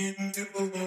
Into the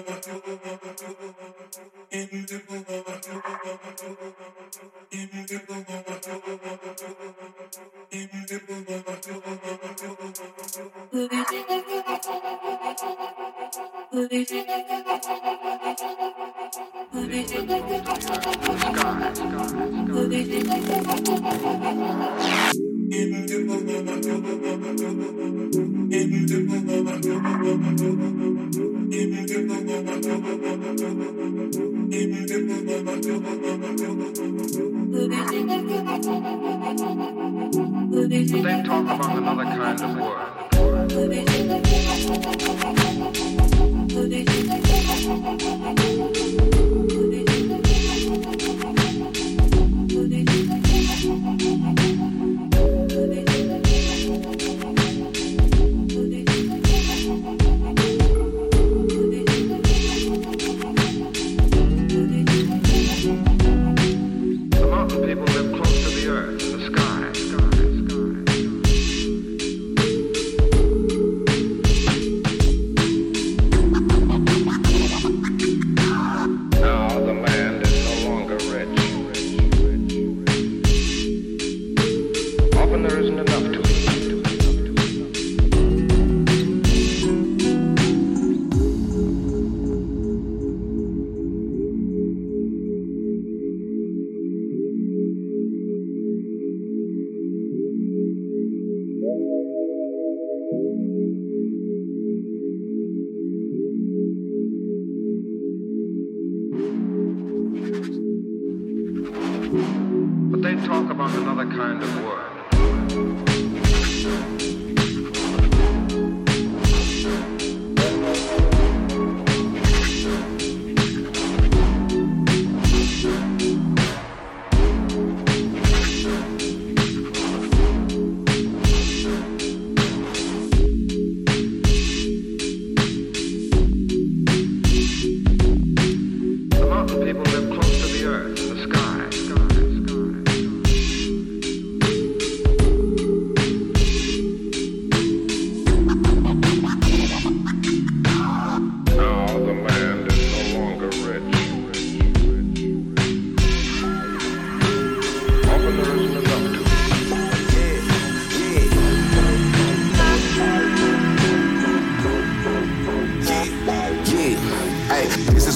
talk about another kind of work.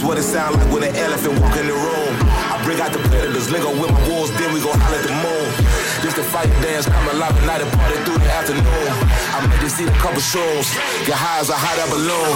what it sound like when an elephant walk in the room. I bring out the predators, lingo with my wolves, then we gon' holler at the moon. This the fight dance, come alive at night and party through the afternoon. I made you see a couple shrooms, get high as a hot air balloon.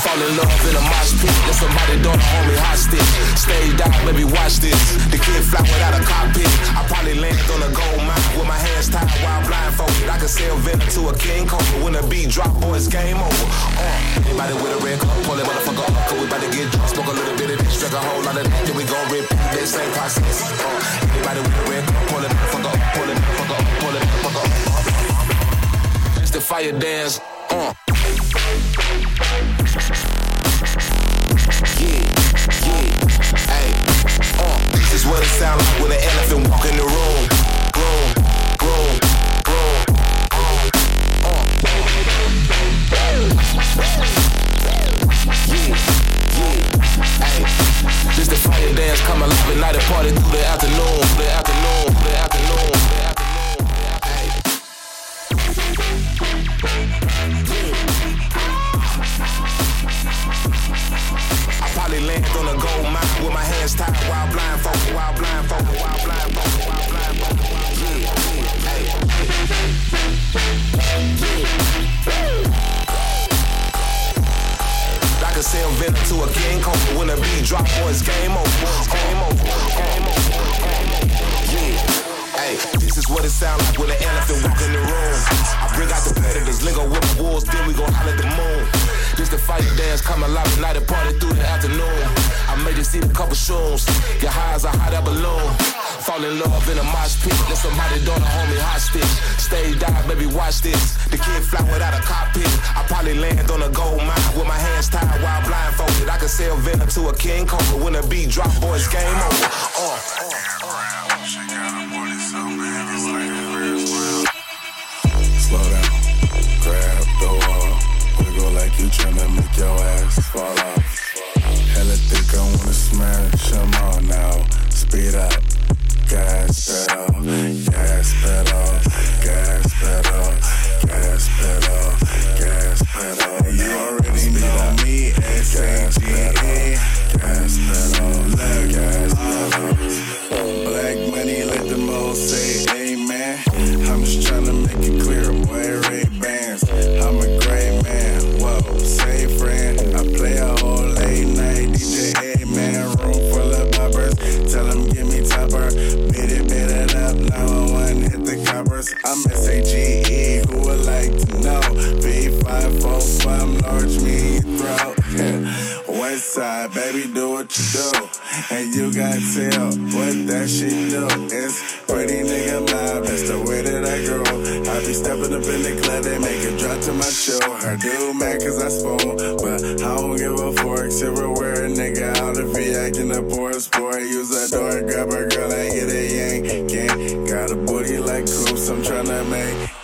Fall in love in a mosh pit, let somebody don't hold me hostage. Stay down, baby, watch this. The kid fly without a cockpit. I probably landed on a gold mine with my hands tied while blindfolded. I could sell venom to a king cobra when the beat drop, boys, game over. Uh, anybody with a red cup, pull that motherfucker up, cause we about to get drunk. Smoke a little bit of this, drink a whole lot of that, then we gon' rip that same process. Uh, anybody with a red cup, pull that motherfucker up, pull it's the fire dance. Uh. come alive tonight and party through the afternoon. I made it see a couple shows. get high as a hot air balloon. Fall in love in a mosh pit, let somebody don't hold me hostage. Stay die, baby, watch this. The kid fly without a cockpit. I probably land on a gold mine with my hands tied while blindfolded. I could sell venom to a king cobra when a beat drop, boys, game over. Uh, uh. You tryna make your ass fall off. Hella think I wanna smash them all now. Speed up, gas pedal, gas pedal, gas pedal, gas pedal, gas pedal. You already know me, S-A-G-E. Gas pedal, gas pedal. Black money, let them all say. Tell what that shit do. It's pretty nigga mob, that's the way that I grow. I be stepping up in the club, they make it drop to my show. Her do mad cause I spoon, but I don't give a fork. Silverware, nigga, out if he acting a poor sport. Use a door, grab a girl, and get a yank. Gang, got a booty like coops, I'm tryna make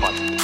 好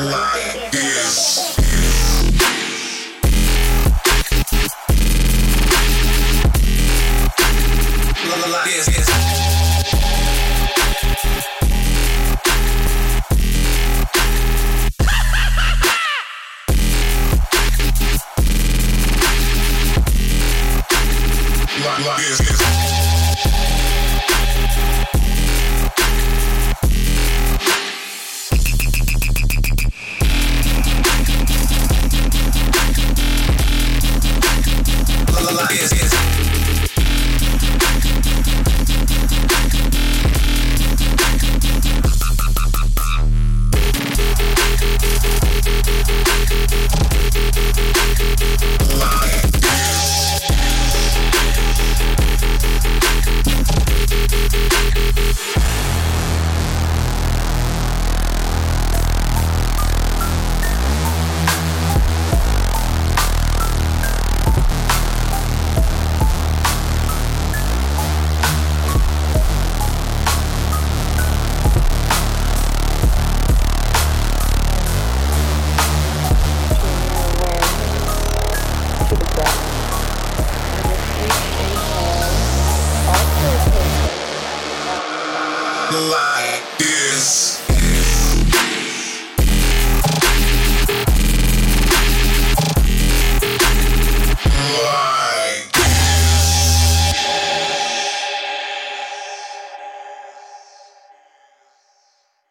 live.